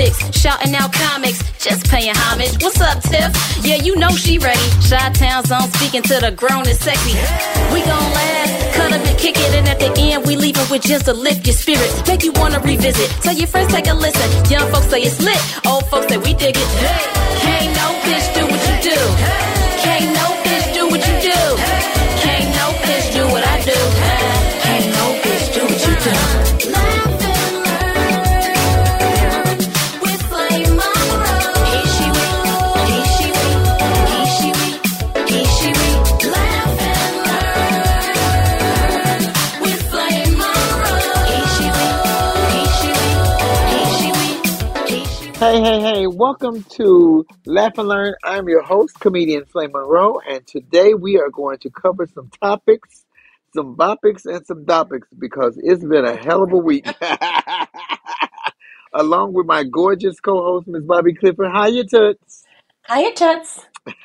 Politics. Shouting out comics, just paying homage. What's up, Tiff? Yeah, you know she ready. Shot Town Zone speaking to the grown and sexy. We gon' laugh, cut up and kick it. And at the end, we leave it with just to lift your spirits. Make you wanna revisit. Tell your friends, take a listen. Young folks say it's lit. Old folks say we dig it. Can't no bitch do what you do. Can't no welcome to Laugh and Learn. I'm your host, comedian Flame Monroe, and today we are going to cover some topics, some bopics, and some dopics because it's been a hell of a week. Along with my gorgeous co host, Miss Bobbi Clifford. Hi, you toots. Hiya, Toots.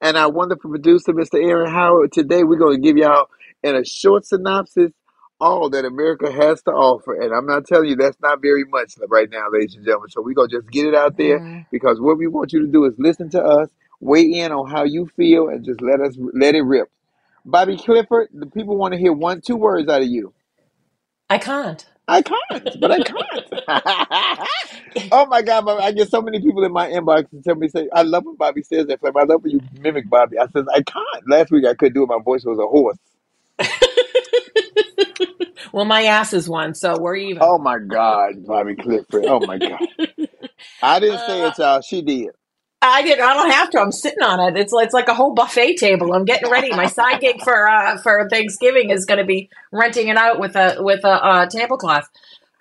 and our wonderful producer, Mr. Aaron Howard. Today, we're going to give y'all in a short synopsis all that America has to offer. And I'm not telling you that's not very much right now, ladies and gentlemen. So we're going to just get it out there Mm. because what we want you to do is listen to us, weigh in on how you feel, and just let us let it rip. Bobbi Clifford, the people want to hear one, two words out of you. I can't. I can't, but I can't. oh my God, Bobbi, I get so many people in my inbox and tell me, say, I love when Bobbi says that. I love when you mimic Bobbi. I said, I can't. Last week I couldn't do it. My voice was a horse. Well, my ass is one, so we're even. Oh my God, Bobbi Clifford. Oh my God. I didn't say it, y'all. She did. I did. I don't have to. I'm sitting on it. It's it's like a whole buffet table. I'm getting ready. My side gig for uh, for Thanksgiving is going to be renting it out with a with a uh, tablecloth.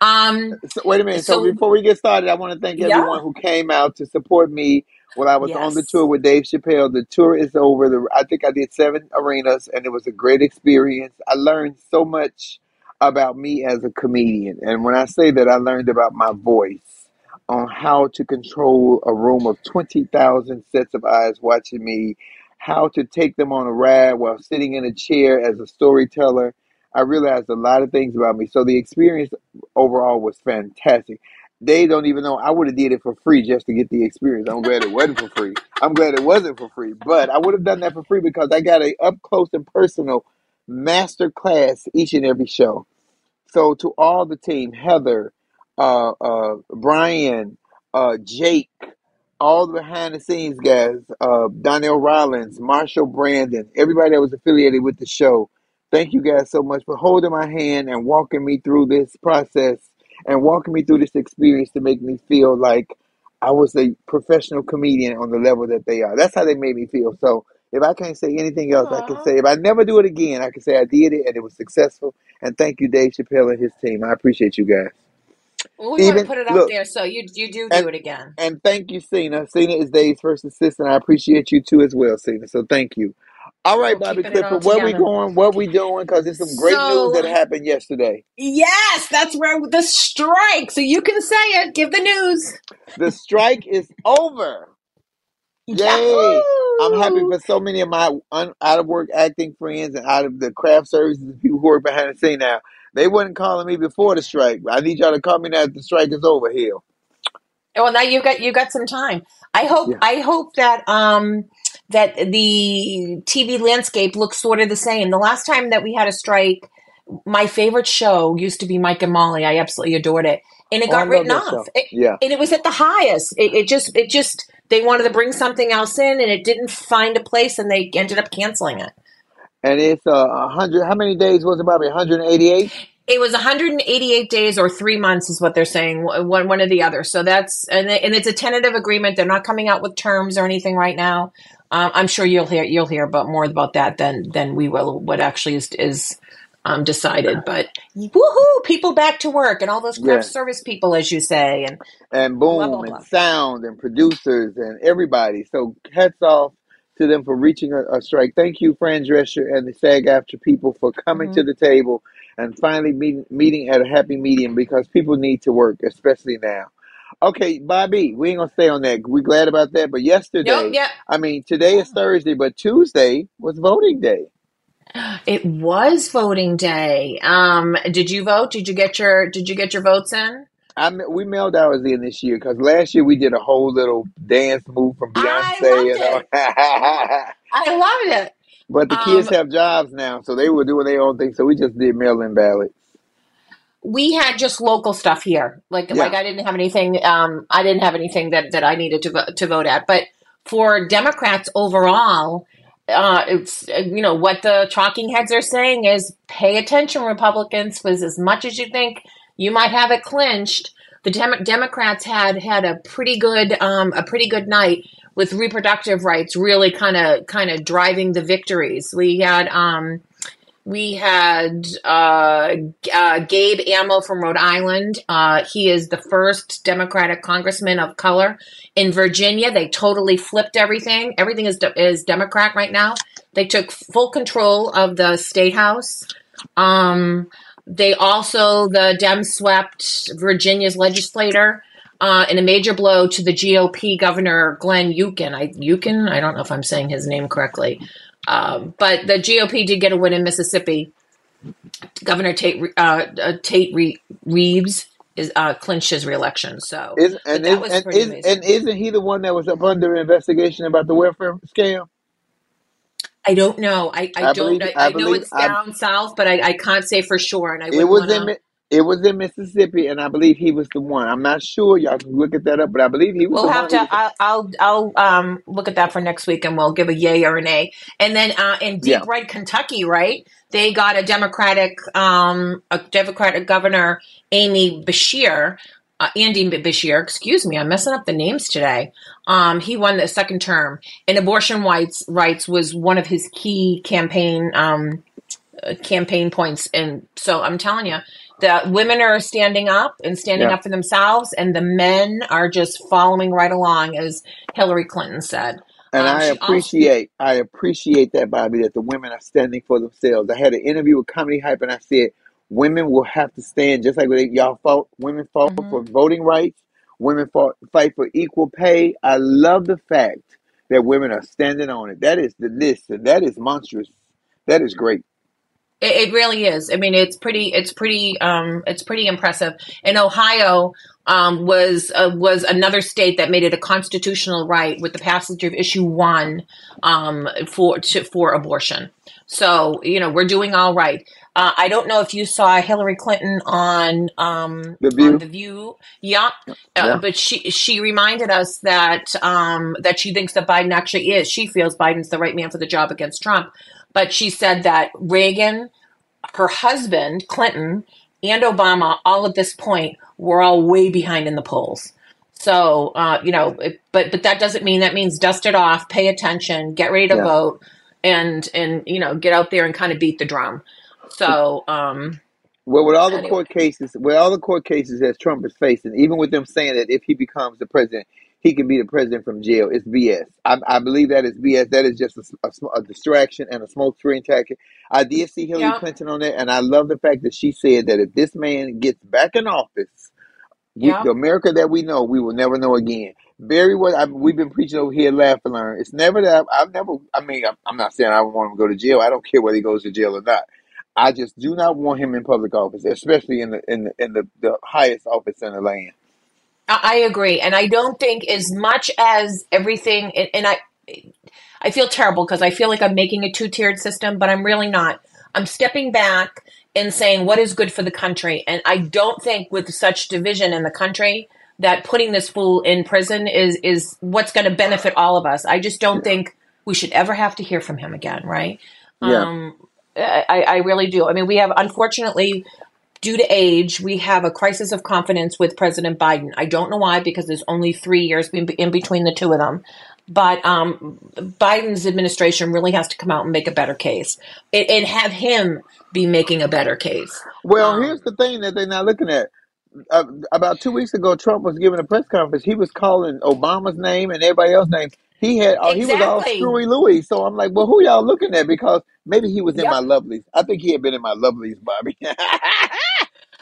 Um, So, wait a minute. So, So- before we get started, I want to thank Yeah. everyone who came out to support me when I was on the tour with Dave Chappelle. The tour is over. The, I think I did seven arenas, and it was a great experience. I learned so much about me as a comedian, and when I say that, I learned about my voice, on how to control a room of twenty thousand sets of eyes watching me, how to take them on a ride while sitting in a chair as a storyteller. I realized a lot of things about me. So the experience overall was fantastic. They don't even know I would have did it for free just to get the experience. I'm glad it wasn't for free. I'm glad it wasn't for free, but I would have done that for free because I got a up close and personal master class each and every show. So to all the team, Heather, uh, uh, Brian, uh, Jake, all the behind the scenes guys, uh, Donnell Rawlings, Marshall Brandon, everybody that was affiliated with the show. Thank you guys so much for holding my hand and walking me through this process and walking me through this experience to make me feel like I was a professional comedian on the level that they are. That's how they made me feel. So if I can't say anything else, I can say if I never do it again, I can say I did it and it was successful. And thank you, Dave Chappelle and his team. I appreciate you guys. well, we want to put it out look, there so you you do and do it again. and thank you, Cena. Cena is Dave's first assistant. I appreciate you too as well, Cena. So thank you. All right, Bobbi keeping it all Clifford, where we together. going? What we doing? Because there's some great news that happened yesterday. yes, that's where the strike. So you can say it. Give the news. The strike is over. Yay! I'm happy Yahoo! for so many of my un, out of work acting friends and out of the craft services and people who work behind the scene now. They wasn't calling me before the strike. I need y'all to call me now that the strike is over here. Well, now you got you got some time. I hope Yeah. I hope that um that the TV landscape looks sort of the same. The last time that we had a strike, my favorite show used to be Mike and Molly. I absolutely adored it, and it Oh, got written off. It, Yeah. and it was at the highest. It, it just it just they wanted to bring something else in, and it didn't find a place, and they ended up canceling it. And it's uh, a hundred. How many days was it, Bobbi? 188. It was 188 days or three months, is what they're saying, one one or the other. So that's and and it's a tentative agreement. They're not coming out with terms or anything right now. Um, I'm sure you'll hear you'll hear about more about that than than we will. What actually is is um, decided, but woohoo! People back to work and all those craft Yeah. service people, as you say, and and boom blah blah. and sound and producers and everybody. So hats off to them for reaching a, a strike. Thank you, Fran Drescher and the SAG-AFTRA people for coming to hmm the table and finally meeting meeting at a happy medium because people need to work, especially now. Okay, Bobbi, we ain't gonna stay on that. We glad about that. But yesterday, Yep. I mean, today is Thursday, but Tuesday was voting day. It was voting day. Um, did you vote? Did you get your Did you get your votes in? I ma- we mailed ours in this year because last year we did a whole little dance move from Beyonce. I Beyonce loved and all. it. I loved it. But the kids Um, have jobs now, so they were doing their own thing. So we just did mail-in ballots. we had just local stuff here. Like like I didn't have anything. Um, I didn't have anything that that I needed to vote, to vote at. But for Democrats overall, uh, it's you know what the talking heads are saying is pay attention, Republicans, because as much as you think you might have it clinched, the Dem- Democrats had had a pretty good um, a pretty good night with reproductive rights really kind of kind of driving the victories. We had. Um, we had uh, uh, Gabe Amo from Rhode Island. Uh, he is the first Democratic congressman of color in Virginia. They totally flipped everything. Everything is is Democrat right now. They took full control of the state house. Um, they also the Dem swept Virginia's legislator. Uh, in a major blow to the GOP governor Glenn Youngkin. I Youngkin, I don't know if I'm saying his name correctly, um, but the GOP did get a win in Mississippi. Governor Tate uh, uh, Tate Re- Reeves is uh, clinched his reelection. So Is, and, that is, and, is, and isn't he the one that was up under investigation about the welfare scam? I don't know. I, I, I don't. believe- I, I I know believe- it's I- down south, but I, I can't say for sure. And I It was wanna, in it was in Mississippi, and I believe he was the one. I'm not sure. Y'all can look at that up, but I believe he was We'll the have one. to. I'll, I'll, I'll um, look at that for next week, and we'll give a yay or an a nay. And then uh, in deep Yeah. red Kentucky, right? They got a Democratic, um, a Democratic governor, Amy Beshear, uh, Andy Beshear. Excuse me, I'm messing up the names today. Um, he won the second term, and abortion rights rights was one of his key campaign um, uh, campaign points. And so I'm telling you, the women are standing up and standing Yeah. up for themselves, and the men are just following right along, as Hillary Clinton said. And Um, I also- appreciate, I appreciate that, Bobbi, that the women are standing for themselves. I had an interview with Comedy Hype, and I said women will have to stand just like y'all fought. Women fought Mm-hmm. for voting rights. Women fought fight for equal pay. I love the fact that women are standing on it. That is the list, and that is monstrous. That is great. It, it really is. I mean, it's pretty. It's pretty. Um, it's pretty impressive. And Ohio um, was uh, was another state that made it a constitutional right with the passage of issue one um, for to, for abortion. So you know we're doing all right. Uh, I don't know if you saw Hillary Clinton on um, The View. on the View. Yeah, uh, but she she reminded us that um, that she thinks that Biden actually is. She feels Biden's the right man for the job against Trump. But she said that Reagan, her husband Clinton, and Obama, all at this point, were all way behind in the polls. So uh, you know, it, but but that doesn't mean that means dust it off, pay attention, get ready to Yeah. vote, and and you know, get out there and kind of beat the drum. So um, Well, with all the Anyway. court cases, with all the court cases that Trump is facing, even with them saying that if he becomes the president, he can be the president from jail, it's BS. I, I believe that is BS. That is just a, a a distraction and a smokescreen tactic. I did see Hillary Yeah. Clinton on that, and I love the fact that she said that if this man gets back in office, we, the America that we know, we will never know again. Very well. I, we've been preaching over here, laugh and learn. It's never that I've never. I mean, I'm, I'm not saying I want him to go to jail. I don't care whether he goes to jail or not. I just do not want him in public office, especially in the in the, in the, the highest office in the land. I I agree, and I don't think as much as everything, and, and I, I feel terrible because I feel like I'm making a two tiered system, but I'm really not. I'm stepping back and saying what is good for the country, and I don't think with such division in the country that putting this fool in prison is is what's going to benefit all of us. I just don't think we should ever have to hear from him again, right? Yeah. Um, I, I really do. I mean, we have unfortunately due to age, we have a crisis of confidence with President Biden. I don't know why, because there's only three years in in between the two of them. But um, Biden's administration really has to come out and make a better case and, and have him be making a better case. Well, Um, here's the thing that they're not looking at. Uh, about two weeks ago, Trump was giving a press conference. He was calling Obama's name and everybody else's name. He had uh, he was all Exactly. screwy Louis. So I'm like, well, who y'all looking at? Because maybe he was in Yep. my lovelies. I think he had been in my lovelies, Bobbi.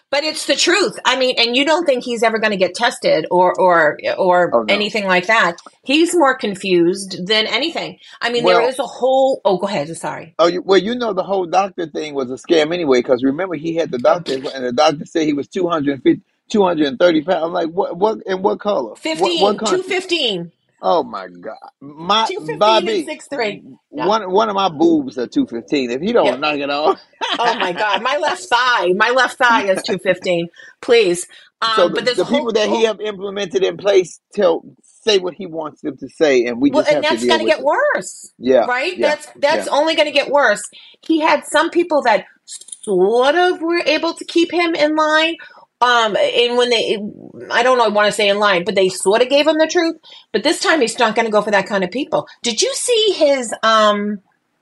But it's the truth. I mean, and you don't think he's ever going to get tested or or or Oh, no. anything like that. He's more confused than anything. I mean, Well- there is a whole. Oh, go ahead. I'm sorry. Oh, you, well, you know the whole doctor thing was a scam anyway. Because remember, he had the doctor, and the doctor said he was 250, 230 pounds. I'm like, what? What? In what color? What, Fifteen. what Two country? fifteen. Oh my God, my Two fifteen Bobbi. six three. Yeah. One one of my boobs are two fifteen. If you don't knock it off, Oh my God, my left thigh, my left thigh is two fifteen. Please, um, so the, but there's the whole, people that he have implemented in place tell say what he wants them to say, and we well, just and have to that's deal going to with get it. worse. Yeah, right. yeah, That's that's yeah. only going to get worse. He had some people that sort of were able to keep him in line. Um, and when they, I don't know, I want to say in line, but they sort of gave him the truth. But this time he's not going to go for that kind of people. Did you see his, um,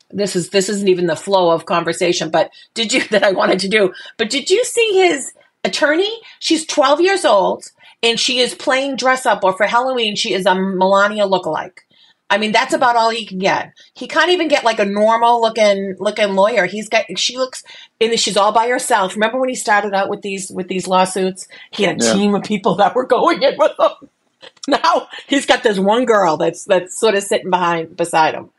this is, this isn't even the flow of conversation, but did you, that I wanted to do, but did you see his attorney? She's 12 years old and she is playing dress up or for Halloween, she is a Melania lookalike. I mean, that's about all he can get. He can't even get like a normal looking looking lawyer. He's got she looks and she's all by herself. Remember when he started out with these with these lawsuits? He had a Yeah. team of people that were going in with him. Now he's got this one girl that's that's sort of sitting behind beside him.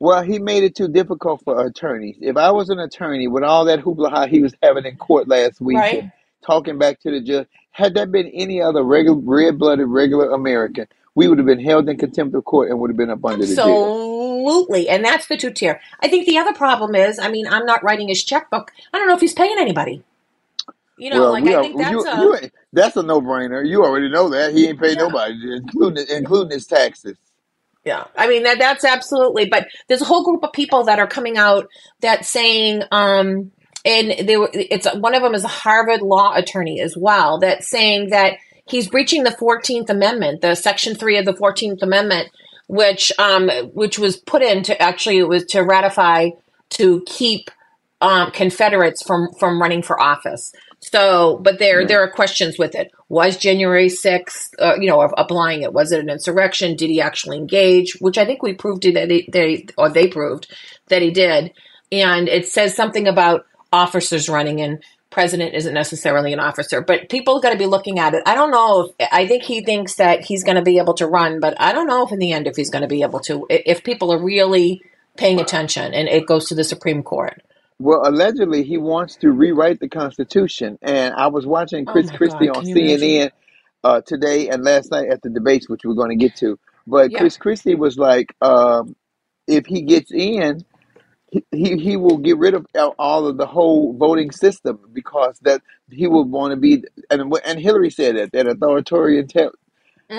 Well, he made it too difficult for attorneys. If I was an attorney with all that hoopla he was having in court last week, Right. talking back to the judge, had that been any other regular, red-blooded, regular American, we would have been held in contempt of court and would have been up under the jail. Absolutely. And that's the two tier. I think the other problem is, I mean, I'm not writing his checkbook. I don't know if he's paying anybody. You know, well, like we I think that's you, a you, that's a no-brainer. You already know that he ain't paid nobody, including including his taxes. Yeah, I mean that that's absolutely. But there's a whole group of people that are coming out that saying, um, and they were. It's one of them is a Harvard law attorney as well that's saying that he's breaching the Fourteenth Amendment, the Section Three of the Fourteenth Amendment, which um which was put in to actually it was to ratify to keep um, Confederates from from running for office. So, but there there are questions with it. Was January sixth, uh, you know, applying it? Was it an insurrection? Did he actually engage? Which I think we proved that they, they or they proved that he did. And it says something about officers running, and president isn't necessarily an officer, but people are going to be looking at it. I don't know. If, I think he thinks that he's going to be able to run, but I don't know if in the end if he's going to be able to. If people are really paying attention, and it goes to the Supreme Court. Well, allegedly, he wants to rewrite the Constitution. And I was watching Oh Chris my Christie God, on? CNN uh, today and last night at the debates, which we're going to get to. But Yeah. Chris Christie was like, um, if he gets in, he, he he will get rid of all- all of the whole voting system because that he will want to be and and Hillary said that that authoritarian. Te-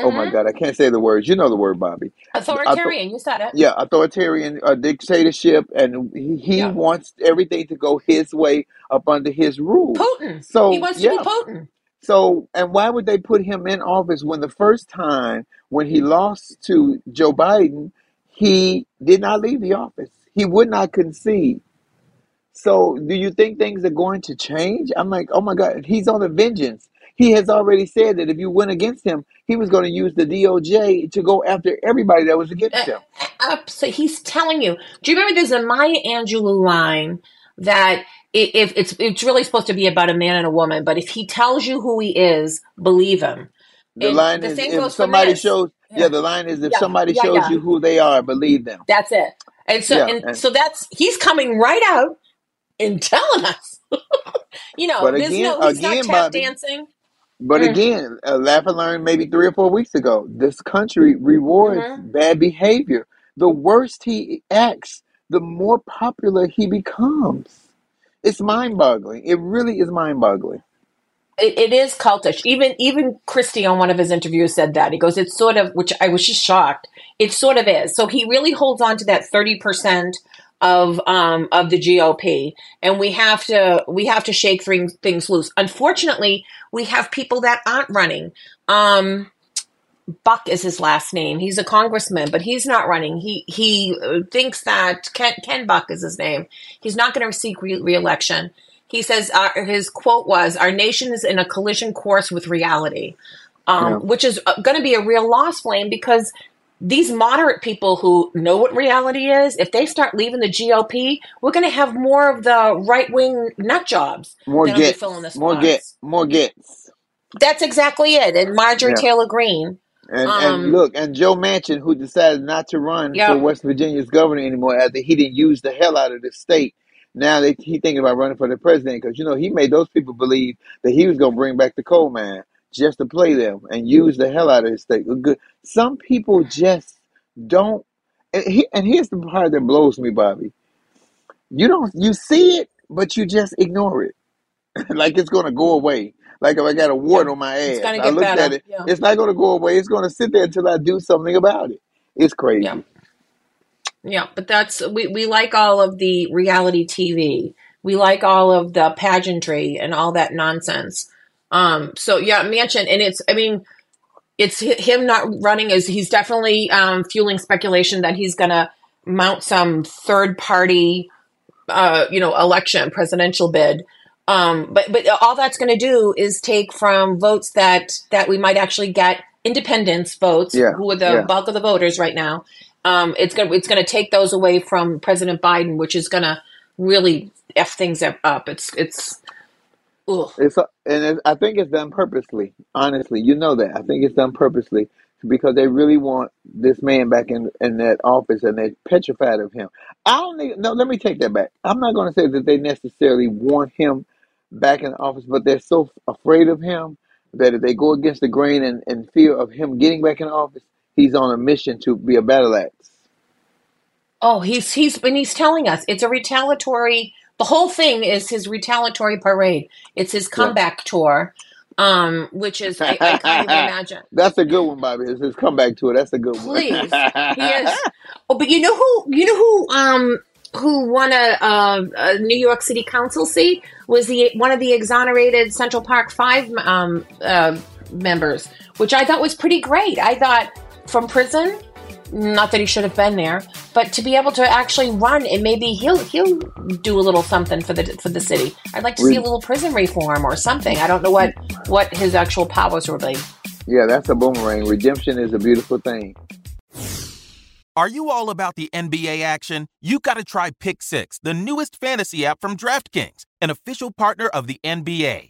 Oh my Mhm. God, I can't say the words. You know the word, Bobbi. Author- Authoritarian, you said it. yeah, authoritarian uh, dictatorship, and he, he Yeah. wants everything to go his way up under his rule. Putin. So he wants yeah, to be Putin. so and why would they put him in office when the first time when he lost to Joe Biden, he did not leave the office. He would not concede. So do you think things are going to change? I'm like, oh my God, he's on a vengeance. He has already said that if you went against him, he was going to use the DOJ to go after everybody that was against him. Up, so he's telling you. Do you remember there's a Maya Angelou line that if it's it's really supposed to be about a man and a woman, but if he tells you who he is, believe him. The And line the is if for shows yeah. the line is if Yeah, somebody yeah, shows you who they are, believe them. That's it. And so Yeah, and, and- so that's he's coming right out and telling us. you know, But there's again- no he's again, not tap Bobbi, dancing. But Mm. again, uh, laugh and learn maybe three or four weeks ago. This country rewards Mhm. bad behavior. The worse he acts, the more popular he becomes. It's mind boggling. It really is mind boggling. It, it is cultish. Even even Christie on one of his interviews said that. He goes, it's sort of which I was just shocked. It sort of is. So he really holds on to that thirty percent of um of the GOP, and we have to we have to shake things things loose. Unfortunately, we have people that aren't running. Um, Buck is his last name. He's a congressman, but he's not running. He he uh, thinks that Ken, Ken Buck is his name. He's not going to seek re- reelection. He says uh, his quote was, "Our nation is in a collision course with reality," um, Yeah. which is going to be a real loss, Flame, because these moderate people who know what reality is, if they start leaving the GOP, we're going to have more of the right wing nut jobs More gets, more spots. get, more gets. That's exactly it. And Marjorie Yeah. Taylor Greene. And, Um, and look, and Joe Manchin, who decided not to run Yeah. for West Virginia's governor anymore after he didn't use the hell out of the state. Now they, he thinking about running for the president because you know he made those people believe that he was going to bring back the coal mine just to play them and use the hell out of the state. Good. Some people just don't. And, he, and here's the part that blows me, Bobby. You don't. You see it, but you just ignore it, like it's going to go away. Like if I got a wart on my ass, I looked better, at it. yeah. It's not going to go away. It's going to sit there until I do something about it. It's crazy. Yeah. Yeah, but that's we, we like all of the reality TV. We like all of the pageantry and all that nonsense. Um, so yeah, Manchin and it's I mean, it's him not running is he's definitely um, fueling speculation that he's gonna mount some third party, uh, you know, election presidential bid. Um, but but all that's going to do is take from votes that that we might actually get independents votes, Yeah, who are the yeah. bulk of the voters right now, um, it's gonna it's gonna take those away from President Biden, which is gonna really f things up. It's it's. Ugh. It's and I think it's done purposely. Honestly, you know that. I think it's done purposely because they really want this man back in in that office, and they're petrified of him. I don't. No, let me take that back. I'm not going to say that they necessarily want him back in the office, but they're so afraid of him that if they go against the grain and, and fear of him getting back in office, he's on a mission to be a battle axe. Oh, he's he's and he's telling us it's a retaliatory. The whole thing is his retaliatory parade. It's his comeback tour, um, which is I, I can't even imagine. That's a good one, Bobbi. It's his comeback tour. That's a good one. Please, he is. Oh, but you know who? You know who? Um, who won a, a, a New York City Council seat was the one of the exonerated Central Park Five um, uh, members, which I thought was pretty great. I thought from prison not that he should have been there, but to be able to actually run and maybe he'll he'll do a little something for the for the city. I'd like to see a little prison reform or something. I don't know what what his actual powers will be. Yeah, that's a boomerang. Redemption is a beautiful thing. Are you all about the NBA action? You got to try Pick Six, the newest fantasy app from DraftKings, an official partner of the NBA.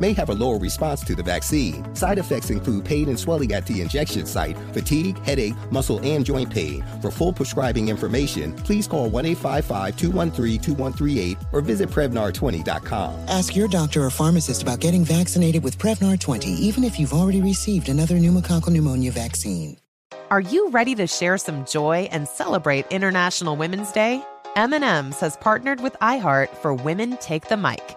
may have a lower response to the vaccine. Side effects include pain and swelling at the injection site, fatigue, headache, muscle, and joint pain. For full prescribing information, please call 1 855 213 2138 or visit Prevnar20.com. Ask your doctor or pharmacist about getting vaccinated with Prevnar 20, even if you've already received another pneumococcal pneumonia vaccine. Are you ready to share some joy and celebrate International Women's Day? M&M's has partnered with iHeart for Women Take the Mic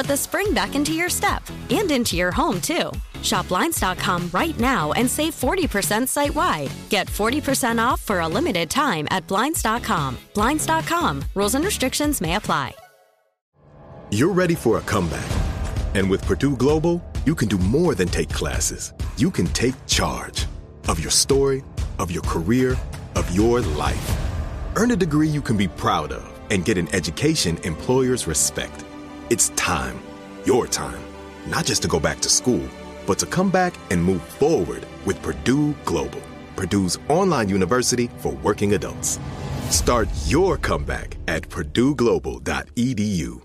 put the spring back into your step and into your home, too. Shop Blinds.com right now and save 40% site wide. Get 40% off for a limited time at Blinds.com. Blinds.com. Rules and restrictions may apply. You're ready for a comeback. And with Purdue Global, you can do more than take classes. You can take charge of your story, of your career, of your life. Earn a degree you can be proud of and get an education employers respect. It's time, your time, not just to go back to school, but to come back and move forward with Purdue Global, Purdue's online university for working adults. Start your comeback at purdueglobal.edu.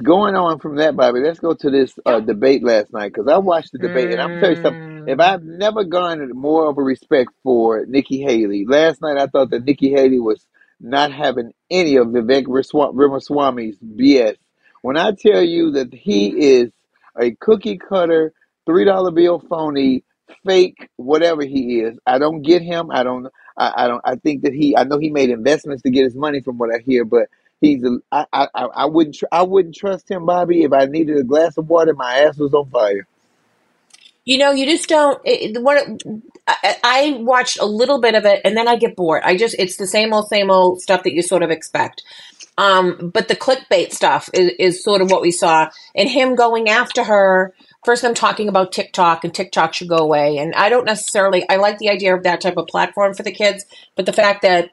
Going on from that, Bobbi, let's go to this uh, debate last night because I watched the debate and I'm telling you something. If I've never garnered more of a respect for Nikki Haley, last night I thought that Nikki Haley was not having any of Vivek Ramaswamy's BS. When I tell you that he is a cookie cutter, three dollar bill phony, fake, whatever he is, I don't get him. I don't. I, I don't. I think that he. I know he made investments to get his money from what I hear, but he's. A, I, I. I wouldn't. Tr- I wouldn't trust him, Bobbi. If I needed a glass of water, my ass was on fire. You know, you just don't. It, what I, I watched a little bit of it, and then I get bored. I just it's the same old, same old stuff that you sort of expect. Um, but the clickbait stuff is, is sort of what we saw, and him going after her. First, I'm talking about TikTok, and TikTok should go away. And I don't necessarily. I like the idea of that type of platform for the kids, but the fact that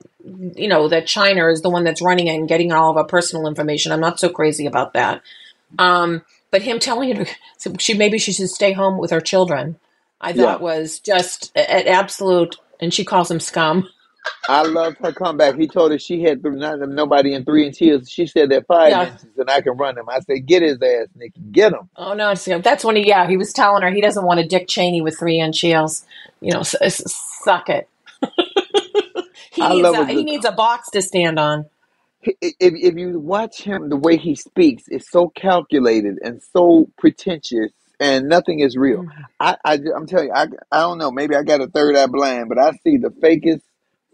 you know that China is the one that's running it and getting all of our personal information, I'm not so crazy about that. Um, but him telling her she maybe she should stay home with her children, I thought Yeah. was just an absolute. And she calls him scum. I loved her comeback. He told her she had th- not, nobody in three inch heels. She said they're five Yeah. inches, and I can run them. I said, get his ass, Nikki, get him. Oh no, it's, that's when he yeah he was telling her he doesn't want a Dick Cheney with three inch heels. You know, s- s- suck it. he I needs love a, a he good needs a box to stand on. If, if you watch him, the way he speaks is so calculated and so pretentious, and nothing is real. Mm-hmm. I, I, am telling you, I, I don't know. Maybe I got a third eye blind, but I see the fakest,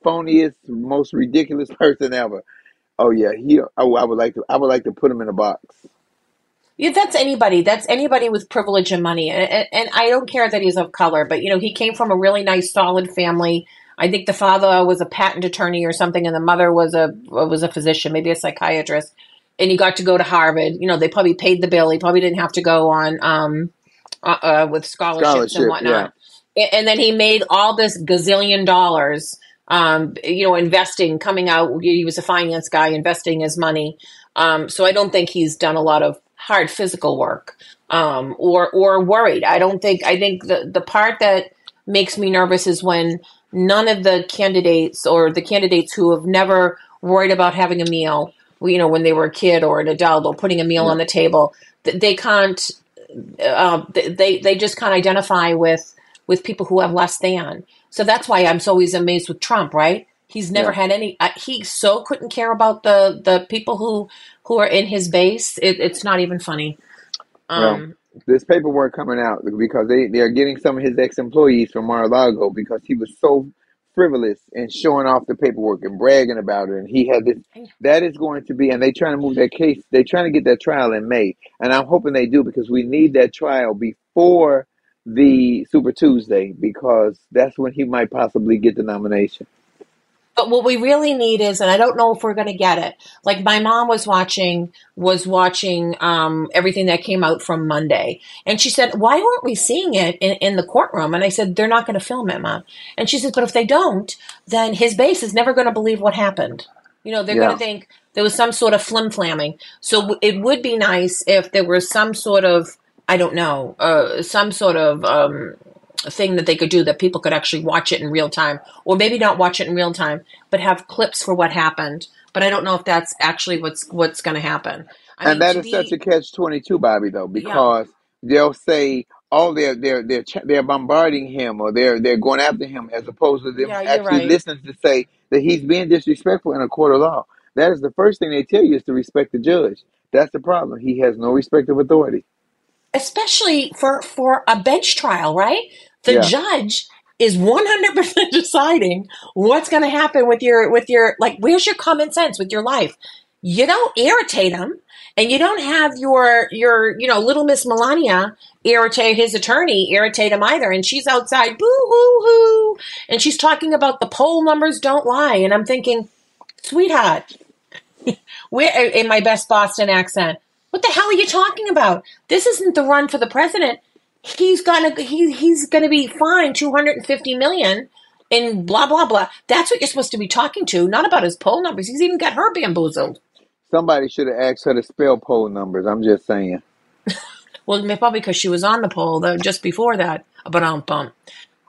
phoniest, most ridiculous person ever. Oh yeah, he. Oh, I would like to. I would like to put him in a box. Yeah, that's anybody. That's anybody with privilege and money. And, and, and I don't care that he's of color, but you know, he came from a really nice, solid family. I think the father was a patent attorney or something, and the mother was a was a physician, maybe a psychiatrist. And he got to go to Harvard. You know, they probably paid the bill. He probably didn't have to go on um, uh, uh, with scholarships Scholarship, and whatnot. A- And then he made all this gazillion dollars. Um, you know, investing, coming out. He was a finance guy, investing his money. Um, so I don't think he's done a lot of hard physical work um, or or worried. I don't think. I think the the part that makes me nervous is when none of the candidates or the candidates who have never worried about having a meal, you know, when they were a kid or an adult or putting a meal on the table, they can't. Uh, they they just can't identify with with people who have less than. So that's why I'm so always amazed with Trump. Right? He's never Yeah. had any. Uh, he so couldn't care about the the people who who are in his base. It, it's not even funny. Well, Um, there's paperwork coming out because they, they are getting some of his ex employees from Mar-a-Lago because he was so frivolous and showing off the paperwork and bragging about it. And he had this. That is going to be, and they trying to move that case. They trying to get that trial in May, and I'm hoping they do because we need that trial before the Super Tuesday because that's when he might possibly get the nomination. But what we really need is, and I don't know if we're going to get it. Like my mom was watching, was watching um, everything that came out from Monday, and she said, "Why weren't we seeing it in, in the courtroom?" And I said, "They're not going to film it, mom." And she says, "But if they don't, then his base is never going to believe what happened. You know, they're Yeah. going to think there was some sort of flim flamming. So w- it would be nice if there was some sort of, I don't know, uh, some sort of." Um, thing that they could do that people could actually watch it in real time or maybe not watch it in real time but have clips for what happened but i don't know if that's actually what's what's going to happen I and mean, that to such a catch twenty two, Bobbi, though, yeah. because they'll say, "Oh, they're they're they're ch- they're bombarding him, or they're they're going after him," as opposed to them Yeah, actually right. listening to say that he's being disrespectful in a court of law. That is the first thing they tell you is to respect the judge. That's the problem. He has no respect of authority. Especially for for a bench trial, right? The Yeah. judge is 100% deciding what's going to happen with your with your like where's your common sense with your life? You don't irritate him and you don't have your your you know little Miss Melania irritate his attorney irritate him either and she's outside boo hoo hoo and she's talking about the poll numbers don't lie and I'm thinking sweetheart where in my best Boston accent. What the hell are you talking about? This isn't the run for the president. He's gonna he, he's gonna be fined two hundred and fifty million and blah blah blah. That's what you're supposed to be talking to, not about his poll numbers. He's even got her bamboozled. Somebody should have asked her to spell poll numbers. I'm just saying. Well, probably because she was on the poll though just before that. But um bum.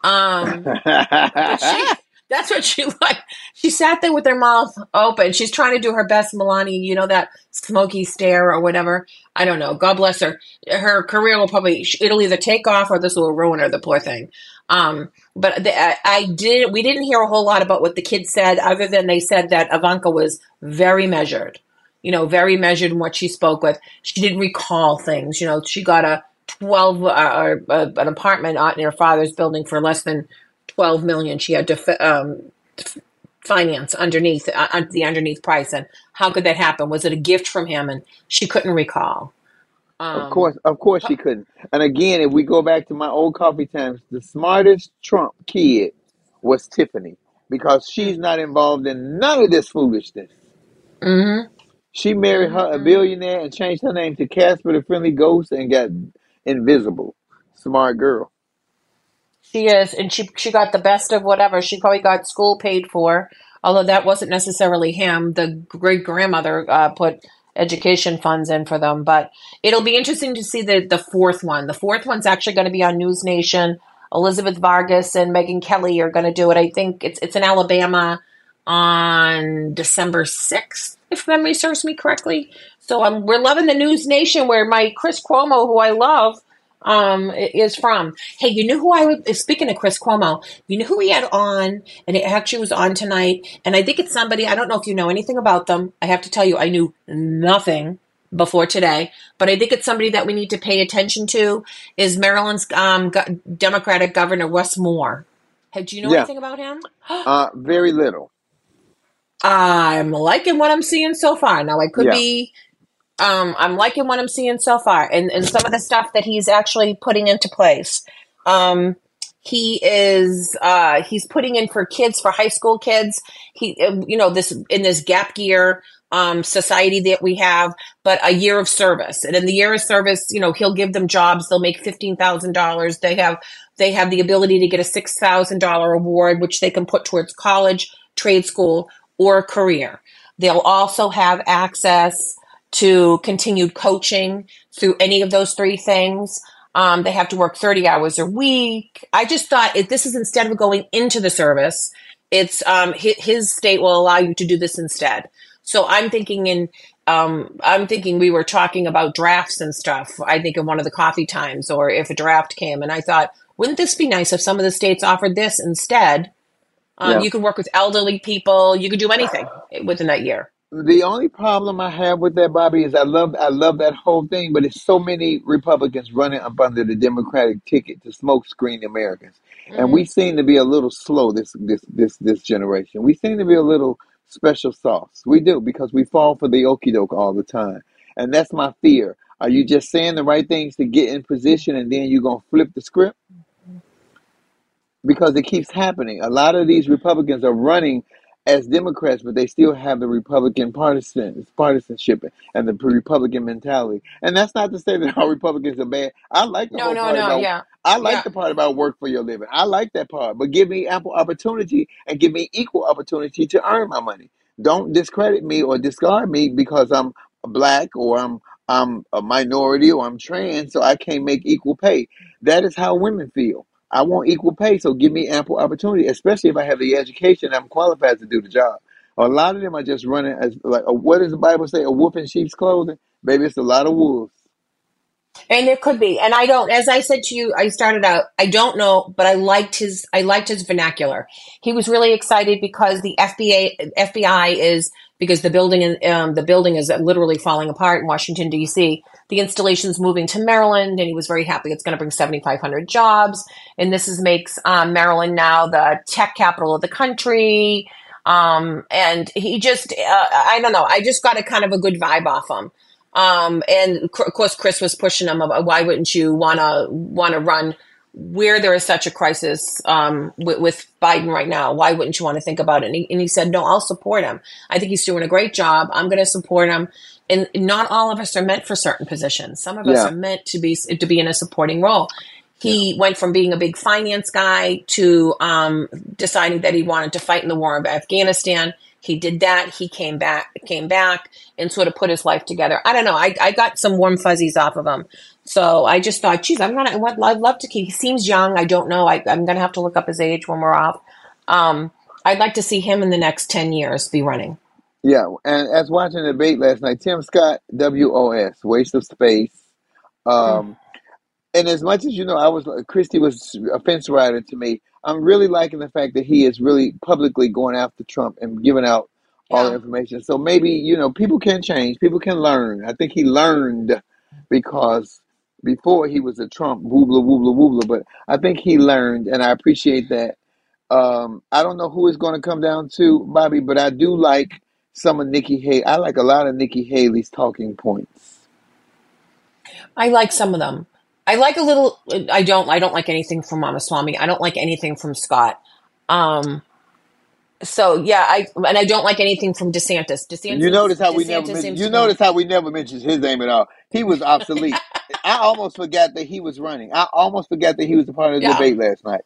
Um but she that's what she like. She sat there with her mouth open. She's trying to do her best, Melania. You know that smoky stare or whatever. I don't know. God bless her. Her career will probably it'll either take off or this will ruin her. The poor thing. Um, but the, I, I did. We didn't hear a whole lot about what the kids said, other than they said that Ivanka was very measured. You know, very measured in what she spoke with. She didn't recall things. You know, she got a twelve uh, uh, an apartment out in her father's building for less than 12 million she had to um, f- finance underneath uh, the underneath price and how could that happen was it a gift from him and she couldn't recall Of um, course, of course she couldn't. And again, if we go back to my old coffee times, the smartest Trump kid was Tiffany because she's not involved in none of this foolishness. mhm. She married her a billionaire and changed her name to Casper the Friendly Ghost and got invisible. Smart girl. She is and she she got the best of whatever. She probably got school paid for although that wasn't necessarily him. The great grandmother uh, put education funds in for them but it'll be interesting to see the the fourth one. The fourth one's actually going to be on NewsNation. Elizabeth vargas and Megyn Kelly are going to do it. I think it's it's in alabama on december 6th if memory serves me correctly. So um, we're loving the NewsNation where my chris cuomo who i love um is from. Hey, you knew who I was speaking of Chris Cuomo, you knew who he had on and it actually was on tonight and I think it's somebody I don't know if you know anything about them. I have to tell you I knew nothing before today, but I think it's somebody that we need to pay attention to is Maryland's um go- Democratic Governor Wes Moore. Hey, do you know Yeah. anything about him? Uh, very little. I'm liking what I'm seeing so far. Now I could Yeah. be um I'm liking what I'm seeing so far and and some of the stuff that he's actually putting into place. Um he is uh he's putting in for kids for high school kids. He um, you know this in this gap year um society that we have, but a year of service. And in the year of service, you know, he'll give them jobs. They'll make $15,000. They have they have the ability to get a $6,000 award which they can put towards college, trade school, or career. They'll also have access to continued coaching through any of those three things. Um, they have to work 30 hours a week. I just thought if this is instead of going into the service, it's um, his, his state will allow you to do this instead. So I'm thinking in um, I'm thinking we were talking about drafts and stuff. I think in one of the coffee times, or if a draft came, and I thought, wouldn't this be nice if some of the states offered this instead? Um, Yeah. You could work with elderly people. You could do anything within that year. The only problem I have with that, Bobbi, is I love I love that whole thing, but it's so many Republicans running up under the Democratic ticket to smoke screen Americans, and mm-hmm. we seem to be a little slow this this this this generation. We seem to be a little special sauce. We do because we fall for the okie doke all the time, and that's my fear. Are you just saying the right things to get in position, and then you're gonna flip the script? Mm-hmm. because it keeps happening. A lot of these Republicans are running as Democrats, but they still have the Republican partisan partisanship and the Republican mentality. And that's not to say that all Republicans are bad. I like the No, no, part no, about yeah. I like Yeah. the part about work for your living. I like that part. But give me ample opportunity and give me equal opportunity to earn my money. Don't discredit me or discard me because I'm black or I'm I'm a minority or I'm trans, so I can't make equal pay. That is how women feel. I want equal pay, so give me ample opportunity, especially if I have the education I'm qualified to do the job. A lot of them are just running as like a, what does the Bible say? A wolf in sheep's clothing. Baby, it's a lot of wolves. And there could be. And I don't as I said to you, I started out, I don't know, but I liked his I liked his vernacular. He was really excited because the FBI FBI is because the building in, um, the building is literally falling apart in Washington D.C. The installation is moving to Maryland, and he was very happy. It's going to bring 7,500 jobs, and this is makes um, Maryland now the tech capital of the country. Um, and he just, uh, I don't know, I just got a kind of a good vibe off him. Um, and of course, Chris was pushing him about why wouldn't you want to want to run where there is such a crisis um, with, with, Biden right now? Why wouldn't you want to think about it? And he, and he, said, no, I'll support him. I think he's doing a great job. I'm going to support him. And not all of us are meant for certain positions. Some of us are meant to be to be in a supporting role. He went from being a big finance guy to um, deciding that he wanted to fight in the war of Afghanistan. He did that. He came back, came back, and sort of put his life together. I don't know. I, I got some warm fuzzies off of him. So I just thought, geez, I'm gonna. I'd love to keep. He seems young. I don't know. I, I'm gonna have to look up his age when we're off. Um, I'd like to see him in the next ten years be running. Yeah, and as watching the debate last night, Tim Scott, WOS, waste of space. Um, and as much as you know, I was Christie was a fence rider to me. I'm really liking the fact that he is really publicly going after Trump and giving out all the information. So maybe you know people can change, people can learn. I think he learned because before he was a Trump woobler woobler woobler, but I think he learned, and I appreciate that. Um, I don't know who it's going to come down to, Bobbi, but I do like some of Nikki Haley. I like a lot of Nikki Haley's talking points. I like some of them. I like a little. I don't. I don't like anything from Ramaswamy. I don't like anything from Scott. Um. So yeah, I and I don't like anything from DeSantis. DeSantis. You notice how we never. Mentioned, you notice how we never mentioned his name at all. He was obsolete. I almost forgot that he was running. I almost forgot that he was a part of the Yeah. debate last night.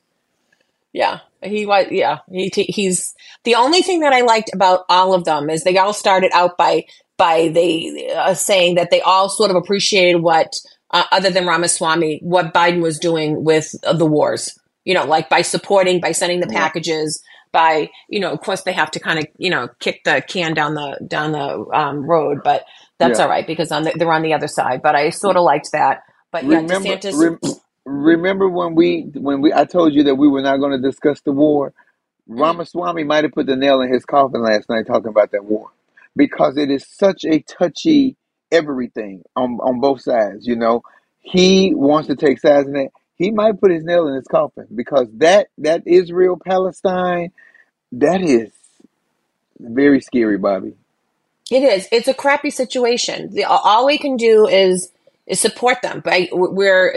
Yeah, he was. Yeah, he he's the only thing that I liked about all of them is they all started out by by they uh, saying that they all sort of appreciated what uh, other than Ramaswamy what Biden was doing with uh, the wars. You know, like by supporting, by sending the packages, by you know, of course they have to kind of you know kick the can down the down the um, road, but that's Yeah. all right because on the, they're on the other side. But I sort of liked that. But yeah, remember, DeSantis. rem- remember when we when we I told you that we were not going to discuss the war. Ramaswamy might have put the nail in his coffin last night talking about that war because it is such a touchy everything on on both sides. You know, he wants to take sides in it. He might put his nail in his coffin because that that Israel Palestine that is very scary, Bobbi. It is. It's a crappy situation. The, all we can do is support them. But we're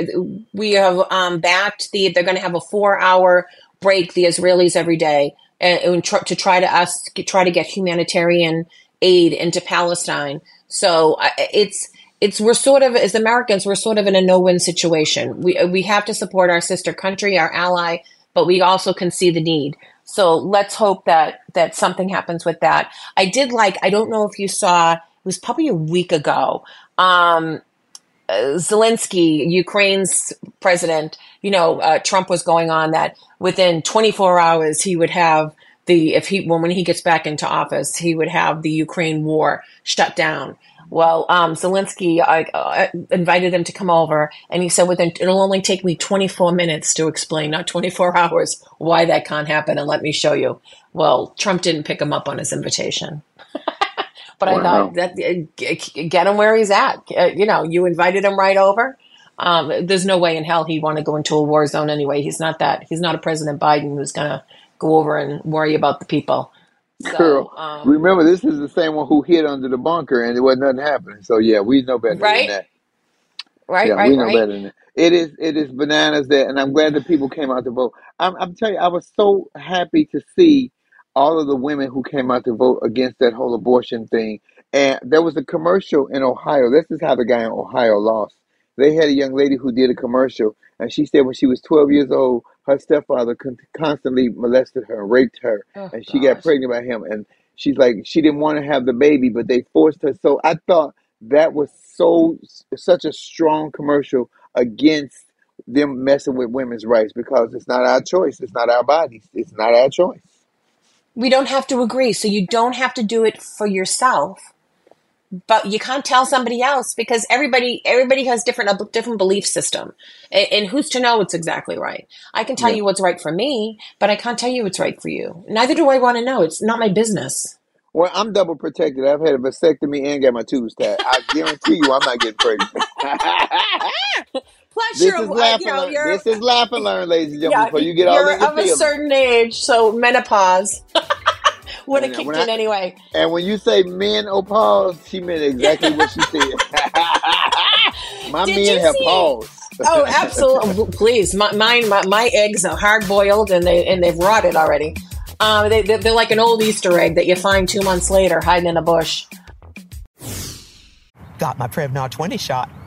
we have um, backed the. They're going to have a four hour break. The Israelis every day and, and tr- to try to us try to get humanitarian aid into Palestine. So I- it's it's we're sort of as Americans we're sort of in a no win situation. We we have to support our sister country, our ally, but we also can see the need. So let's hope that that something happens with that. I did like. I don't know if you saw. It was probably a week ago. Um, uh, Zelensky, Ukraine's president, you know, uh, Trump was going on that within 24 hours he would have the if he when when he gets back into office he would have the Ukraine war shut down. Well, um, Zelensky I, invited them to come over, and he said, "Within it'll only take me 24 minutes to explain, not 24 hours, why that can't happen, and let me show you." Well, Trump didn't pick him up on his invitation. But I Wow. thought that uh, get him where he's at. Uh, you know, you invited him right over. Um, there's no way in hell he'd want to go into a war zone anyway. He's not that. He's not a President Biden who's gonna go over and worry about the people. Girl, um, remember this is the same one who hid under the bunker and it wasn't nothing happening. So yeah, we know better Right? than that. Right, yeah, right, we know right. better than that. It is it is bananas that, and I'm glad that people came out to vote. I'm I'm telling you, I was so happy to see all of the women who came out to vote against that whole abortion thing. And there was a commercial in Ohio. This is how the guy in Ohio lost. They had a young lady who did a commercial, and she said when she was 12 years old, her stepfather con- constantly molested her, and raped her, Oh, and she got pregnant by him. And she's like, she didn't want to have the baby, but they forced her. So I thought that was so such a strong commercial against them messing with women's rights because it's not our choice. It's not our bodies. It's not our choice. We don't have to agree. So you don't have to do it for yourself. But you can't tell somebody else because everybody everybody has different a different belief system, and, and who's to know what's exactly right? I can tell Yeah. you what's right for me, but I can't tell you what's right for you. Neither do I want to know. It's not my business. Well, I'm double protected. I've had a vasectomy and got my tubes tied. I guarantee you, I'm not getting pregnant. Plus, this you're, is uh, laugh you and know, learn. you're This is laugh and learn, ladies and gentlemen. yeah, before you get all you're in your of a certain age, so menopause would have kicked when in I- anyway. And when you say menopause, she meant exactly what she said. my Did men have see- paused. Oh, absolutely! Please, my, mine, my, my eggs are hard boiled and they and they've rotted already. Um, they, they're, they're like an old Easter egg that you find two months later hiding in a bush. Got my Prevnar 20 shot.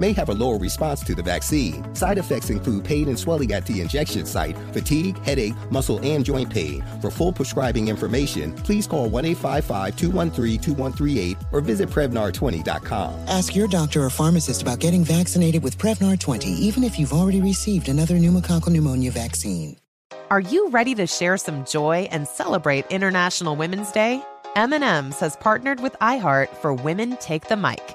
may have a lower response to the vaccine. Side effects include pain and swelling at the injection site, fatigue, headache, muscle, and joint pain. For full prescribing information, please call 1 855 213 2138 or visit Prevnar20.com. Ask your doctor or pharmacist about getting vaccinated with Prevnar 20, even if you've already received another pneumococcal pneumonia vaccine. Are you ready to share some joy and celebrate International Women's Day? M&M's has partnered with iHeart for Women Take the Mic,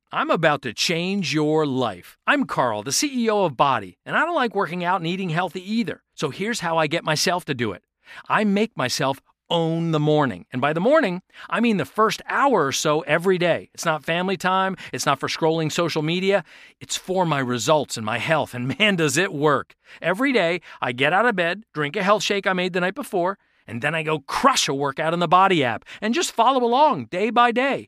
I'm about to change your life. I'm Carl, the CEO of BODi, and I don't like working out and eating healthy either. So here's how I get myself to do it I make myself own the morning. And by the morning, I mean the first hour or so every day. It's not family time, it's not for scrolling social media, it's for my results and my health. And man, does it work. Every day, I get out of bed, drink a health shake I made the night before, and then I go crush a workout in the BODi app and just follow along day by day.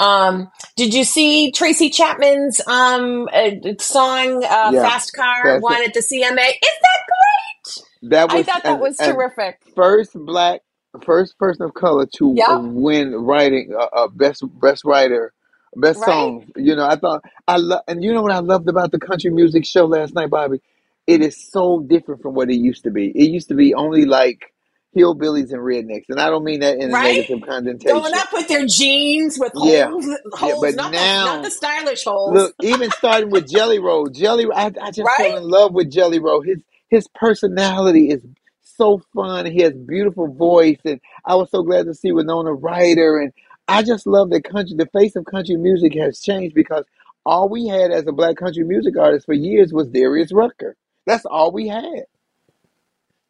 Um, did you see Tracy Chapman's um uh, song uh, Yeah. "Fast Car" won at the CMA? Is that great? That I was thought that and- was terrific. First black, first person of color to uh, win writing uh, uh, best best writer, best Right. song. You know, I thought I love, and you know what I loved about the country music show last night, Bobbi. It is so different from what it used to be. It used to be only like hillbillies and rednecks, and I don't mean that in a Right? negative connotation. Going up with their jeans with Yeah. holes, Yeah, but not, now- the, not the stylish holes. Look, even starting with Jelly Roll, Jelly, I, I just Right? fell in love with Jelly Roll. His his personality is so fun. He has beautiful voice, and I was so glad to see Winona Ryder. And I just love the country. The face of country music has changed because all we had as a black country music artist for years was Darius Rucker. That's all we had.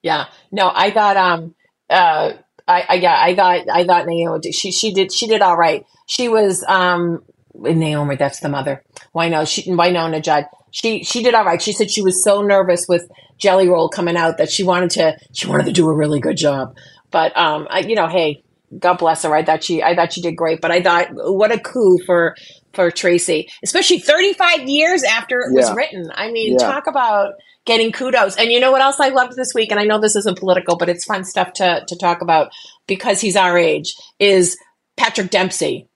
Yeah. No, I thought um uh I, I yeah, I thought I thought Naomi did- she she did she did all right. She was um Naomi, that's the mother. Why no, she Winona Judd. She she did all right. She said she was so nervous with Jelly Roll coming out that she wanted to she wanted to do a really good job. But um I you know, hey, God bless her. I thought she I thought she did great. But I thought what a coup for for Tracy, especially 35 years after it was written. I mean, Yeah. talk about getting kudos. And you know what else I loved this week? And I know this isn't political, but it's fun stuff to, to talk about because he's our age. Is Patrick Dempsey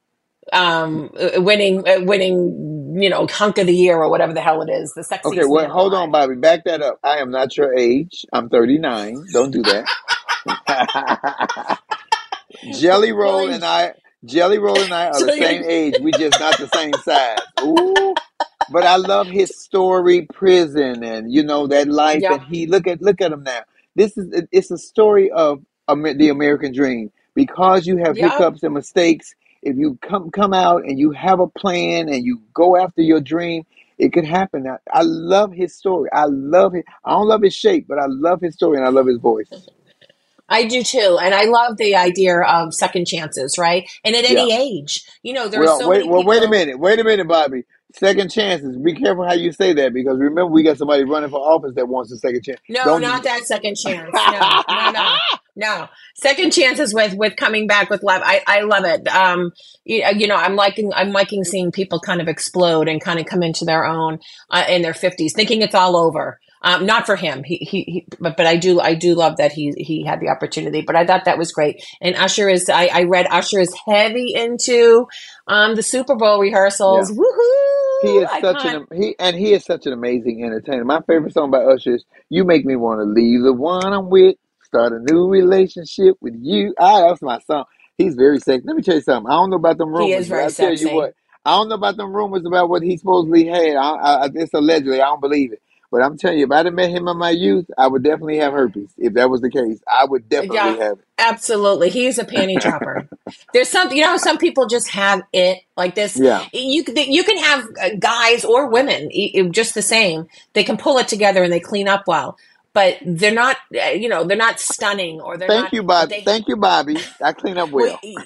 um, uh, winning uh, winning you know hunk of the year or whatever the hell it is? The sexiest. Okay, well, hold on, Bobbi. Back that up. I am not your age. I'm 39. Don't do that. Jelly Roll and I, Jelly Roll and I are the same age. We just not the same size. Ooh. But I love his story, prison, and you know that life. Yeah. And he look at look at him now. This is it's a story of the American dream. Because you have Yeah. hiccups and mistakes, if you come come out and you have a plan and you go after your dream, it could happen. I, I love his story. I love it. I don't love his shape, but I love his story and I love his voice. I do too, and I love the idea of second chances, right? And at any Yeah. age, you know, there well, are so wait, many well, people. wait a minute, wait a minute, Bobbi. Second chances. Be careful how you say that because remember we got somebody running for office that wants a second chance. No, Don't- not that second chance. No, no, no, no. Second chances with with coming back with love. I, I love it. Um, you, you know, I'm liking I'm liking seeing people kind of explode and kind of come into their own uh, in their 50s, thinking it's all over. Um, not for him. He, he, he but but I do I do love that he he had the opportunity. But I thought that was great. And Usher is I, I read Usher is heavy into um the Super Bowl rehearsals. Yeah. Woohoo! He is I such can't- an he and he is such an amazing entertainer. My favorite song by Usher is "You Make Me Want to Leave the One I'm With, Start a New Relationship with You." Ah, that's my song. He's very sexy. Let me tell you something. I don't know about them rumors. He is very I tell sexy. you what, I don't know about them rumors about what he supposedly had. I, I, it's allegedly. I don't believe it. But I'm telling you, if I'd have met him in my youth, I would definitely have herpes. If that was the case, I would definitely Yeah. have it. Absolutely. He's a panty dropper. There's some, you know, some people just have it like this. Yeah. You, can- you can have uh, guys or women just the same. They can pull it together and they clean up well, but they're not, uh, you know, they're not stunning or they're Thank not. you, Bobbi. Thank you, Bobbi. I clean up well. you,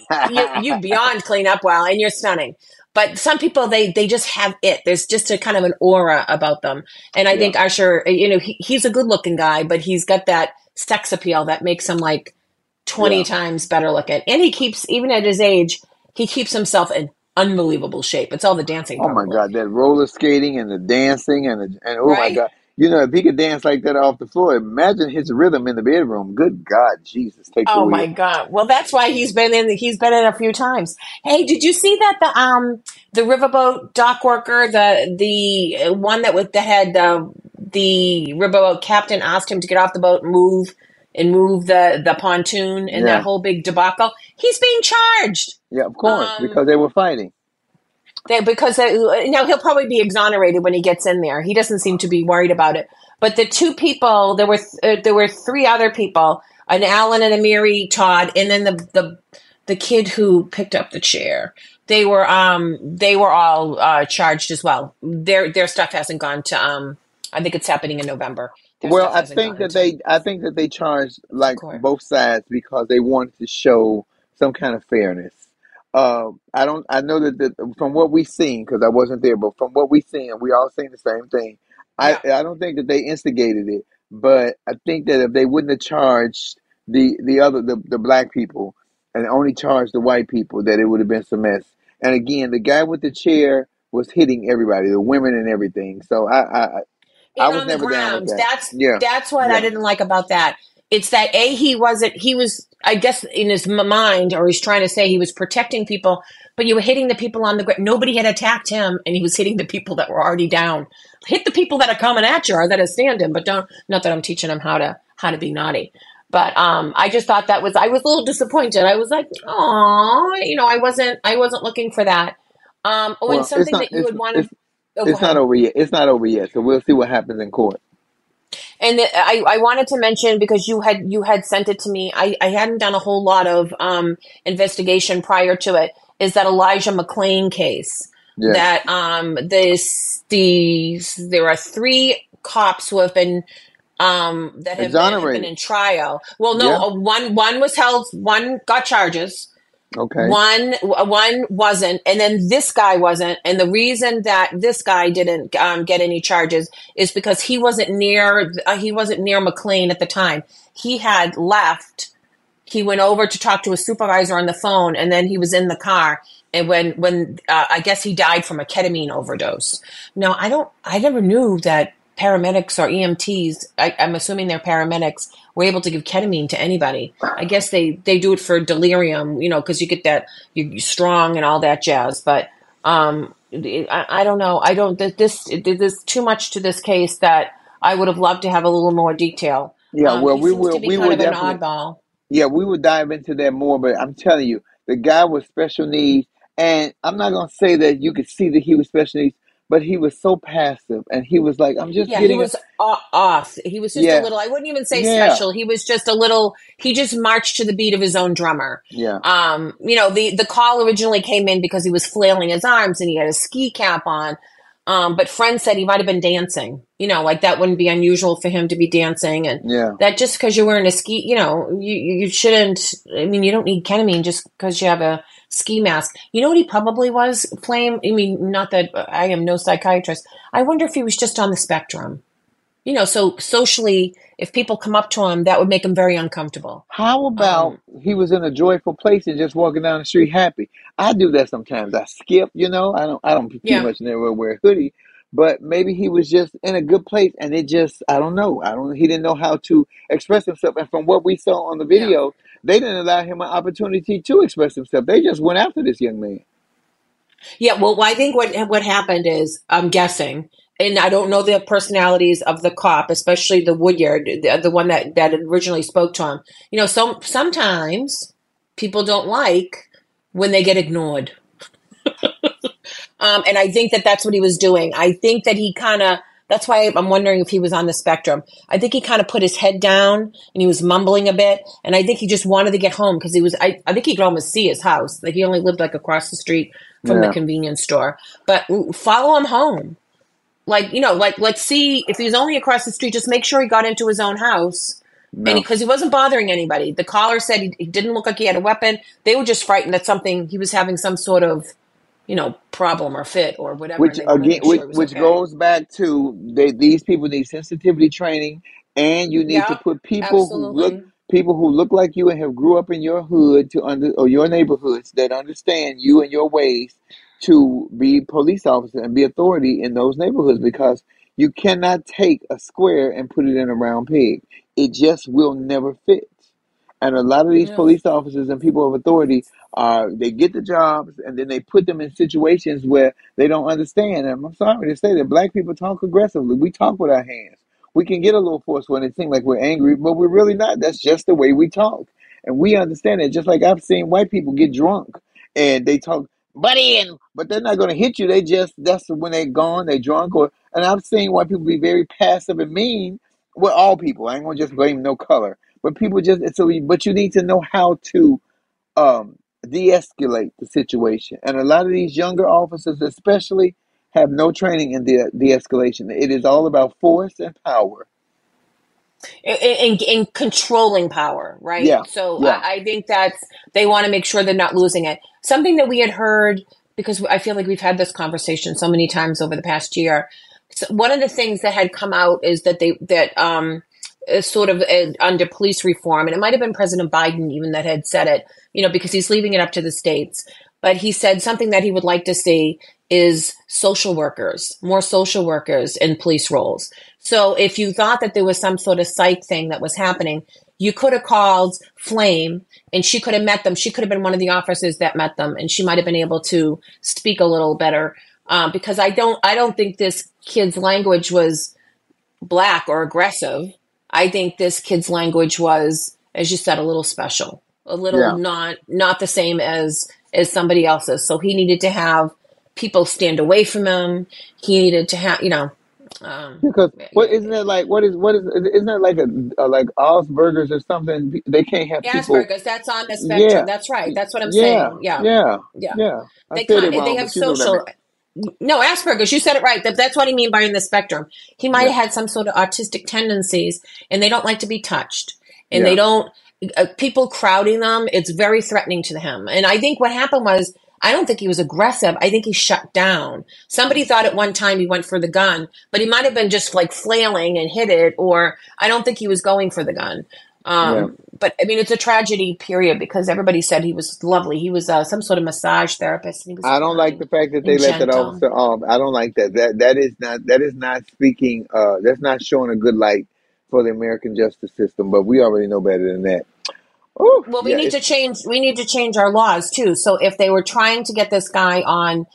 you beyond clean up well and you're stunning. But some people, they, they just have it. There's just a kind of an aura about them. And I Yeah. think Usher, you know, he, he's a good looking guy, but he's got that sex appeal that makes him like 20 Yeah. times better looking. And he keeps, even at his age, he keeps himself in unbelievable shape. It's all the dancing. Oh my. God, that roller skating and the dancing and the, and oh my God, you know if he could dance like that off the floor, imagine his rhythm in the bedroom. Good God, Jesus, take Oh my god! Well, that's why he's been in. He's been in a few times. Hey, did you see that the um the riverboat dock worker, the the uh, one that with the head the the riverboat captain asked him to get off the boat and move and move the the pontoon and Yeah. that whole big debacle. He's being charged. Yeah, of course, Um, because they were fighting. They, because they, now he'll probably be exonerated when he gets in there. He doesn't seem to be worried about it. But the two people, there were th- uh, there were three other people, an Alan and a Mary Todd, and then the the the kid who picked up the chair. They were um they were all uh, charged as well. Their their stuff hasn't gone to um I think it's happening in November. Their Well, I think that they, I think that they charged like both sides because they wanted to show some kind of fairness. Uh, I don't, I know that the, from what we've seen, because I wasn't there, but from what we've seen, we all seen the same thing. I, I don't think that they instigated it, but I think that if they wouldn't have charged the the other the, the black people and only charged the white people, that it would have been some mess. And again, the guy with the chair was hitting everybody, the women and everything. So I, I, I I and was on the never down with ground. that. That's Yeah, that's what I yeah. didn't like about that. It's that a he wasn't he was I guess in his mind or he's trying to say he was protecting people, but you were hitting the people on the ground. Nobody had attacked him, and he was hitting the people that were already down. Hit the people that are coming at you or that are standing, but don't. Not that I'm teaching them how to how to be naughty. But um, I just thought that was I was a little disappointed. I was like, oh, you know, I wasn't I wasn't looking for that. Um, oh, Well, and something not, that you would want to. Oh, it's not over yet. It's not over yet. So we'll see what happens in court. And the, I, I wanted to mention because you had you had sent it to me. I, I hadn't done a whole lot of um, investigation prior to it. Is that Elijah McClain case? Yes. That um, this these there are three cops who have been um, that have been, have been in trial. Well, no, Yeah. uh, one one was held, one got charges. Okay. One one wasn't, and then this guy wasn't. And the reason that this guy didn't um, get any charges is because he wasn't near uh, he wasn't near McClain at the time. He had left. He went over to talk to a supervisor on the phone, and then he was in the car. And when when uh, I guess he died from a ketamine overdose. Now I don't I never knew that paramedics or EMTs. I, I'm assuming they're paramedics were able to give ketamine to anybody. I guess they they do it for delirium, you know, because you get that you you're strong and all that jazz. But um, I, I don't know. I don't. This there's too much to this case that I would have loved to have a little more detail. Yeah. Um, Well, we will. We will definitely. oddball. Yeah, we will dive into that more. But I'm telling you, the guy with special needs, and I'm not gonna say that you could see that he was special needs, but he was so passive, and he was like, "I'm just Yeah, he getting." was o- off. He was just a Yeah. little. I wouldn't even say Yeah. special. He was just a little. He just marched to the beat of his own drummer. Yeah. Um, you know, the the call originally came in because he was flailing his arms and he had a ski cap on. Um, but friends said he might have been dancing. You know, like that wouldn't be unusual for him to be dancing, and Yeah. that just because you're wearing a ski, you know, you you shouldn't. I mean, you don't need ketamine just because you have a ski mask. You know what he probably was? Flame. I mean, not that I am no psychiatrist. I wonder if he was just on the spectrum. You know, so socially, if people come up to him, that would make him very uncomfortable. How about Um, he was in a joyful place and just walking down the street happy? I do that sometimes. I skip, you know. I don't. I don't too Yeah. much never wear a hoodie, but maybe he was just in a good place and it just. I don't know. I don't. He didn't know how to express himself. And from what we saw on the video, they didn't allow him an opportunity to express himself. They just went after this young man. Yeah, well, I think what what happened is, I'm guessing, and I don't know the personalities of the cop, especially the Woodyard, the, the one that that originally spoke to him. You know, some sometimes people don't like when they get ignored, um, and I think that that's what he was doing. I think that he kind of. That's why I'm wondering if he was on the spectrum. I think he kind of put his head down and he was mumbling a bit, and I think he just wanted to get home because he was. I, I think he could almost see his house. Like he only lived like across the street from Yeah. the convenience store. But follow him home. Like, you know, like let's see if he was only across the street, just make sure he got into his own house. No. And because he, wasn't bothering anybody. The caller said he, he didn't look like he had a weapon. They were just frightened that something he was having some sort of, you know, problem or fit or whatever. Which and they wanted to again, make sure which, was which okay. goes back to they, these people need sensitivity training, and you need to Yep, put people who look absolutely. people who look like you and have grew up in your hood to under or your neighborhoods that understand you and your ways to be police officers and be authority in those neighborhoods because you cannot take a square and put it in a round peg. It just will never fit. And a lot of these Yeah. police officers and people of authority are they get the jobs and then they put them in situations where they don't understand. And I'm sorry to say that black people talk aggressively. We talk with our hands. We can get a little forceful and it seems like we're angry, but we're really not. That's just the way we talk. And we understand it. Just like I've seen white people get drunk and they talk buddy and but they're not gonna hit you. They just that's when they're gone, they're drunk or and I've seen white people be very passive and mean well all people. I ain't gonna just blame no color. But people just so but you need to know how to um de-escalate the situation. And a lot of these younger officers, especially, have no training in de- de-escalation. It is all about force and power. in, in, in controlling power, right? Yeah, So yeah. I, I think that's they want to make sure they're not losing it. Something that we had heard because I feel like we've had this conversation so many times over the past year. So one of the things that had come out is that they that um sort of under police reform, and it might have been President Biden even that had said it, you know, because he's leaving it up to the states. But he said something that he would like to see is social workers, more social workers in police roles. So if you thought that there was some sort of psych thing that was happening, you could have called Flame and she could have met them. She could have been one of the officers that met them and she might have been able to speak a little better. Um, because I don't, I don't think this kid's language was black or aggressive. I think this kid's language was, as you said, a little special, a little Yeah. not, not the same as, as somebody else's. So he needed to have people stand away from him. He needed to have, you know, um, Because what isn't that like? What is what is isn't that like a, a like Osbergers or something? They can't have people. Asperger's, that's on the spectrum. Yeah. That's right. That's what I'm Yeah, saying. Yeah. yeah, Yeah. yeah. They can't, they have but you know what I social. No, Asperger's. You said it right. That- That's what I mean by in the spectrum. He might Yeah. have had some sort of autistic tendencies, and they don't like to be touched, and Yeah. they don't. Uh, people crowding them, it's very threatening to him. And I think what happened was, I don't think he was aggressive. I think he shut down. Somebody thought at one time he went for the gun, but he might have been just like flailing and hit it, or I don't think he was going for the gun. Um, Yeah. But I mean, it's a tragedy, period, because everybody said he was lovely. He was uh, some sort of massage therapist. And he was I don't like the fact that they let that officer off. I don't like that. That that is not that is not speaking. Uh, that's not showing a good light for the American justice system. But we already know better than that. Ooh, Well, we yeah, need to change. We need to change our laws too. So if they were trying to get this guy on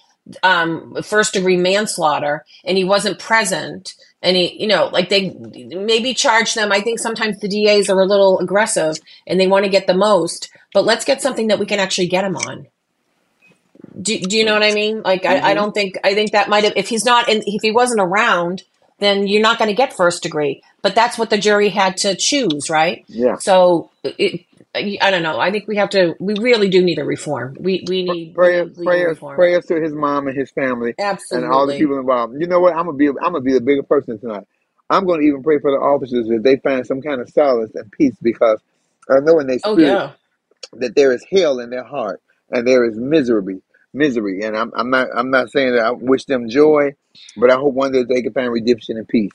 um, first degree manslaughter and he wasn't present, and he, you know, like they maybe charge them. I think sometimes the DAs are a little aggressive and they want to get the most. But let's get something that we can actually get him on. Do, do you know what I mean? Like I, I Mhm. don't think I think that might have if he's not in, if he wasn't around, then you're not going to get first degree. But that's what the jury had to choose, right? Yeah. So it, I don't know. I think we have to. We really do need a reform. We we need prayers, legal prayers, prayers to his mom and his family and all the people involved. You know what? I'm gonna be I'm gonna be a bigger person tonight. I'm gonna even pray for the officers that they find some kind of solace and peace because I know in their Oh spirit yeah. that there is hell in their heart and there is misery, misery. And I'm I'm not I'm not saying that I wish them joy, but I hope one day they can find redemption and peace.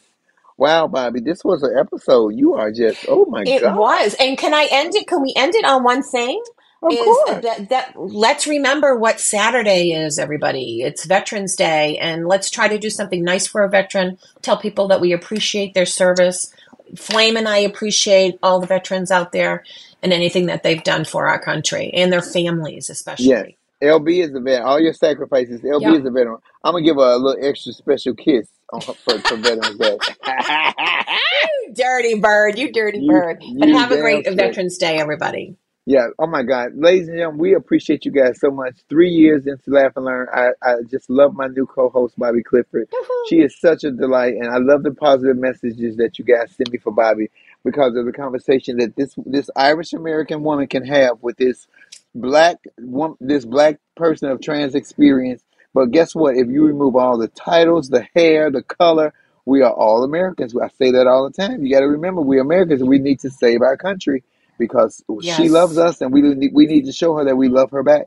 Wow, Bobbi, this was an episode. You are just oh my god. It was. And can I end it? Can we end it on one thing? Of is course. that, that let's remember what Saturday is, everybody. It's Veterans Day, and let's try to do something nice for a veteran. Tell people that we appreciate their service. Flame and I appreciate all the veterans out there and anything that they've done for our country and their families, especially. Yes. LB is a vet. All your sacrifices. LB Yeah. is a veteran. I'm gonna give her a little extra special kiss on her, for, for Veterans Day. Dirty bird, you dirty You- bird. But have a great straight. Veterans Day, everybody. Yeah. Oh my God, ladies and gentlemen, we appreciate you guys so much. Three years into Laugh and Learn, I, I just love my new co-host Bobbi Clifford. She is such a delight, and I love the positive messages that you guys send me for Bobbi because of the conversation that this this Irish American woman can have with this black woman, this black person of trans experience. But guess what? If you remove all the titles, the hair, the color, we are all Americans. I say that all the time. You got to remember, we Americans, we need to save our country because she loves us, and we need, we need to show her that we love her back.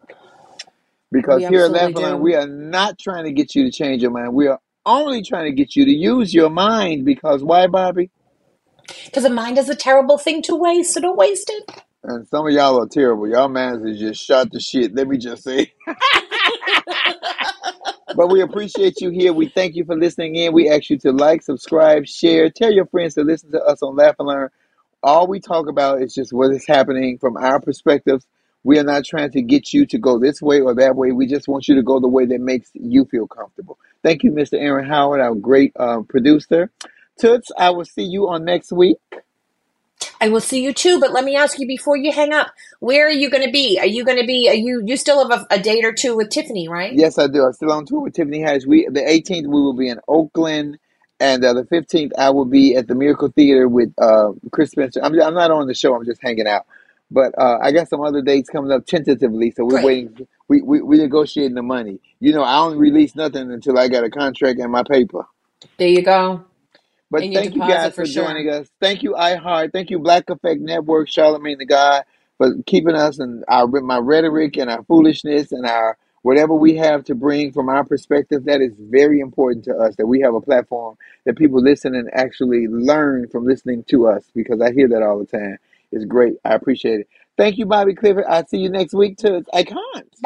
Because We here at Laugh we are not trying to get you to change your mind. We are only trying to get you to use your mind. Because why, Bobbi? Because a mind is a terrible thing to waste, so don't waste it. And some of y'all are terrible. Y'all minds is just shot to shit. Let me just say. but we appreciate you here. We thank you for listening in. We ask you to like, subscribe, share, tell your friends to listen to us on Laugh and Learn. All we talk about is just what is happening from our perspectives. We are not trying to get you to go this way or that way. We just want you to go the way that makes you feel comfortable. Thank you, Mr. Aaron Howard, our great uh, producer. Toots, I will see you on next week. I will see you too, but let me ask you before you hang up, where are you going to be? Are you going to be? Are you you still have a, a date or two with Tiffany, right? Yes, I do. I'm still on tour with Tiffany Haddish. We the 18th we will be in Oakland, and uh, the 15th I will be at the Miracle Theater with uh, Chris Spencer. I'm, I'm not on the show. I'm just hanging out. But uh, I got some other dates coming up tentatively, so we're Great. waiting. We we we negotiating the money. You know, I don't release nothing until I got a contract and my paper. There you go. But your thank you deposit guys for for joining us. Thank you, iHeart. Thank you, Black Effect Network, Charlemagne the God, for keeping us and our my rhetoric and our foolishness and our whatever we have to bring from our perspective. That is very important to us. That we have a platform that people listen and actually learn from listening to us because I hear that all the time. It's great. I appreciate it. Thank you, Bobbi Clifford. I'll see you next week too. I can't.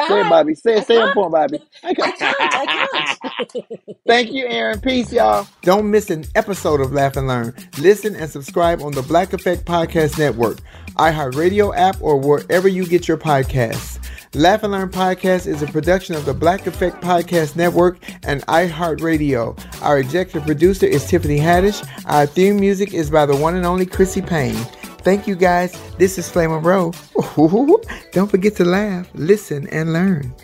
Say it, Bobbi. Say it. Say it can't. for Bobbi. I I can't. can't. I can't. Thank you, Aaron. Peace, y'all. Don't miss an episode of Laugh and Learn. Listen and subscribe on the Black Effect Podcast Network, iHeartRadio app, or wherever you get your podcasts. Laugh and Learn Podcast is a production of the Black Effect Podcast Network and iHeartRadio. Our executive producer is Tiffany Haddish. Our theme music is by the one and only Chrissy Payne. Thank you guys. This is Flame Monroe. Don't forget to laugh, listen, and learn.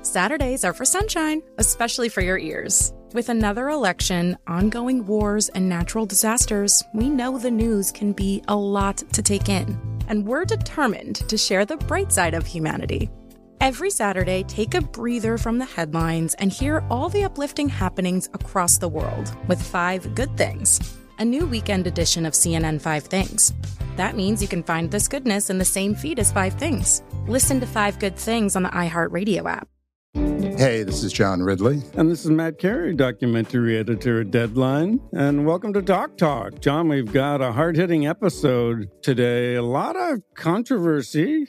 Saturdays are for sunshine, especially for your ears. With another election, ongoing wars, and natural disasters, we know the news can be a lot to take in. And we're determined to share the bright side of humanity. Every Saturday, take a breather from the headlines and hear all the uplifting happenings across the world with Five Good Things, a new weekend edition of CNN Five Things. That means you can find this goodness in the same feed as Five Things. Listen to Five Good Things on the iHeartRadio app. Hey, this is John Ridley. And this is Matt Carey, documentary editor at Deadline. And welcome to Doc Talk. John, we've got a hard hitting episode today. A lot of controversy.